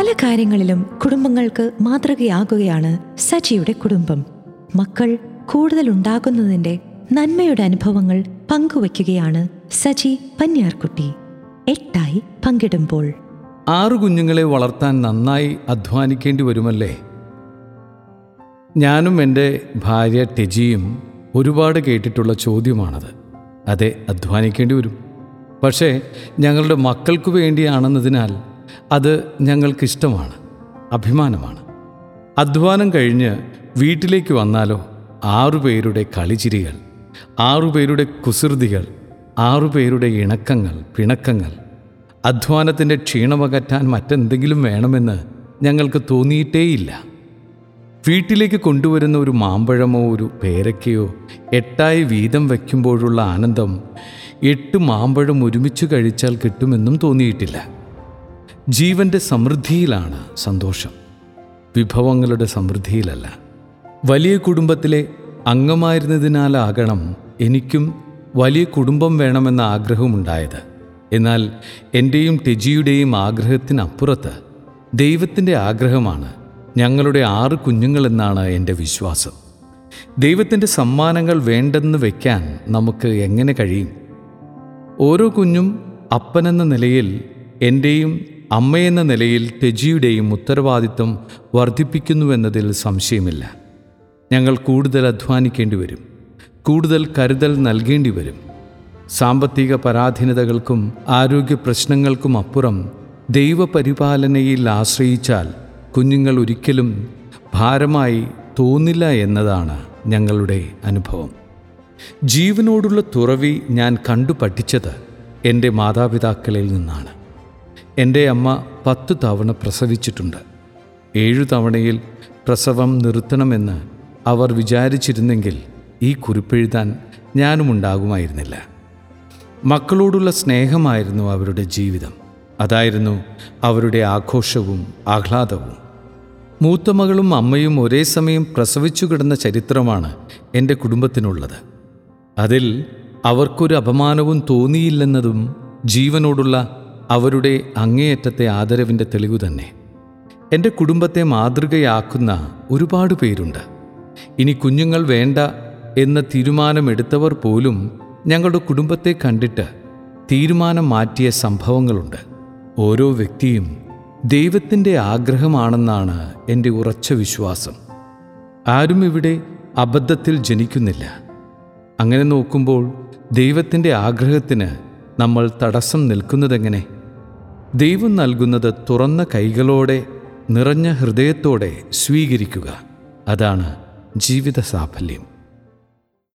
പല കാര്യങ്ങളിലും കുടുംബങ്ങൾക്ക് മാതൃകയാകുകയാണ് സജിയുടെ കുടുംബം. മക്കൾ കൂടുതൽ ഉണ്ടാകുന്നതിന്റെ നന്മയുടെ അനുഭവങ്ങൾ പങ്കുവയ്ക്കുകയാണ് സജി പന്യാർകുട്ടി. എട്ടായി പങ്കിടുമ്പോൾ. ആറു കുഞ്ഞുങ്ങളെ വളർത്താൻ നന്നായി അധ്വാനിക്കേണ്ടി വരുമല്ലേ? ഞാനും എന്റെ ഭാര്യ ടെജിയും ഒരുപാട് കേട്ടിട്ടുള്ള ചോദ്യമാണത്. അതെ അധ്വാനിക്കേണ്ടി വരും. പക്ഷേ ഞങ്ങളുടെ മക്കൾക്ക് വേണ്ടിയാണെന്നതിനാൽ അത് ഞങ്ങൾക്കിഷ്ടമാണ് അഭിമാനമാണ്. അധ്വാനം കഴിഞ്ഞ് വീട്ടിലേക്ക് വന്നാലോ? ആറുപേരുടെ കളിചിരികൾ ആറുപേരുടെ കുസൃതികൾ ആറുപേരുടെ ഇണക്കങ്ങൾ പിണക്കങ്ങൾ. അധ്വാനത്തിന്റെ ക്ഷീണമകറ്റാൻ മറ്റെന്തെങ്കിലും വേണമെന്ന് ഞങ്ങൾക്ക് തോന്നിയിട്ടേയില്ല. വീട്ടിലേക്ക് കൊണ്ടുവരുന്ന ഒരു മാമ്പഴമോ ഒരു പേരക്കയോ എട്ടായി വീതം വയ്ക്കുമ്പോഴുള്ള ആനന്ദം എട്ട് മാമ്പഴം ഒരുമിച്ച് കഴിച്ചാൽ കിട്ടുമെന്നും തോന്നിയിട്ടില്ല. ജീവന്റെ സമൃദ്ധിയിലാണ് സന്തോഷം. വിഭവങ്ങളുടെ സമൃദ്ധിയിലല്ല. വലിയ കുടുംബത്തിലെ അംഗമായിരുന്നതിനാലാകണം എനിക്കും വലിയ കുടുംബം വേണമെന്ന ആഗ്രഹമുണ്ടായത്. എന്നാൽ എന്റെയും ടെജിയുടെയും ആഗ്രഹത്തിനപ്പുറത്ത് ദൈവത്തിന്റെ ആഗ്രഹമാണ് ഞങ്ങളുടെ ആറ് കുഞ്ഞുങ്ങളെന്നാണ് എന്റെ വിശ്വാസം. ദൈവത്തിന്റെ സമ്മാനങ്ങൾ വേണ്ടെന്ന് വയ്ക്കാൻ നമുക്ക് എങ്ങനെ കഴിയും? ഓരോ കുഞ്ഞും അപ്പനെന്ന നിലയിൽ എന്റെയും അമ്മയെന്ന നിലയിൽ ടെജിയുടെയും ഉത്തരവാദിത്വം വർദ്ധിപ്പിക്കുന്നുവെന്നതിൽ സംശയമില്ല. ഞങ്ങൾ കൂടുതൽ അധ്വാനിക്കേണ്ടി വരും. കൂടുതൽ കരുതൽ നൽകേണ്ടി വരും. സാമ്പത്തിക പരാധീനതകൾക്കും ആരോഗ്യ പ്രശ്നങ്ങൾക്കും അപ്പുറം ദൈവപരിപാലനയിൽ ആശ്രയിച്ചാൽ കുഞ്ഞുങ്ങൾ ഒരിക്കലും ഭാരമായി തോന്നില്ല എന്നതാണ് ഞങ്ങളുടെ അനുഭവം. ജീവനോടുള്ള തുറവി ഞാൻ കണ്ടു പഠിച്ചത് എന്റെ മാതാപിതാക്കളിൽ നിന്നാണ്. എന്റെ അമ്മ പത്തു തവണ പ്രസവിച്ചിട്ടുണ്ട്. ഏഴു തവണയിൽ പ്രസവം നിർത്തണമെന്ന് അവർ വിചാരിച്ചിരുന്നെങ്കിൽ ഈ കുറിപ്പെഴുതാൻ ഞാനും ഉണ്ടാകുമായിരുന്നില്ല മക്കളോടുള്ള സ്നേഹമായിരുന്നു അവരുടെ ജീവിതം. അതായിരുന്നു അവരുടെ ആഘോഷവും ആഹ്ലാദവും. മൂത്ത മകളും അമ്മയും ഒരേ സമയം പ്രസവിച്ചു കിടന്ന ചരിത്രമാണ് എന്റെ കുടുംബത്തിനുള്ളത്. അതിൽ അവർക്കൊരു അപമാനവും തോന്നിയില്ലെന്നതും ജീവനോടുള്ള അവരുടെ അങ്ങേയറ്റത്തെ ആദരവിന്റെ തെളിവ് തന്നെ. എന്റെ കുടുംബത്തെ മാതൃകയാക്കുന്ന ഒരുപാട് പേരുണ്ട്. ഇനി കുഞ്ഞുങ്ങൾ വേണ്ട എന്ന തീരുമാനമെടുത്തവർ പോലും ഞങ്ങളുടെ കുടുംബത്തെ കണ്ടിട്ട് തീരുമാനം മാറ്റിയ സംഭവങ്ങളുണ്ട്. ഓരോ വ്യക്തിയും ദൈവത്തിന്റെ ആഗ്രഹമാണെന്നാണ് എന്റെ ഉറച്ച വിശ്വാസം. ആരും ഇവിടെ അബദ്ധത്തിൽ ജനിക്കുന്നില്ല. അങ്ങനെ നോക്കുമ്പോൾ ദൈവത്തിന്റെ ആഗ്രഹത്തിന് നമ്മൾ തടസ്സം നിൽക്കുന്നതെങ്ങനെ? ദൈവം നൽകുന്നത് തുറന്ന കൈകളോടെ നിറഞ്ഞ ഹൃദയത്തോടെ സ്വീകരിക്കുക. അതാണ് ജീവിത സാഫല്യം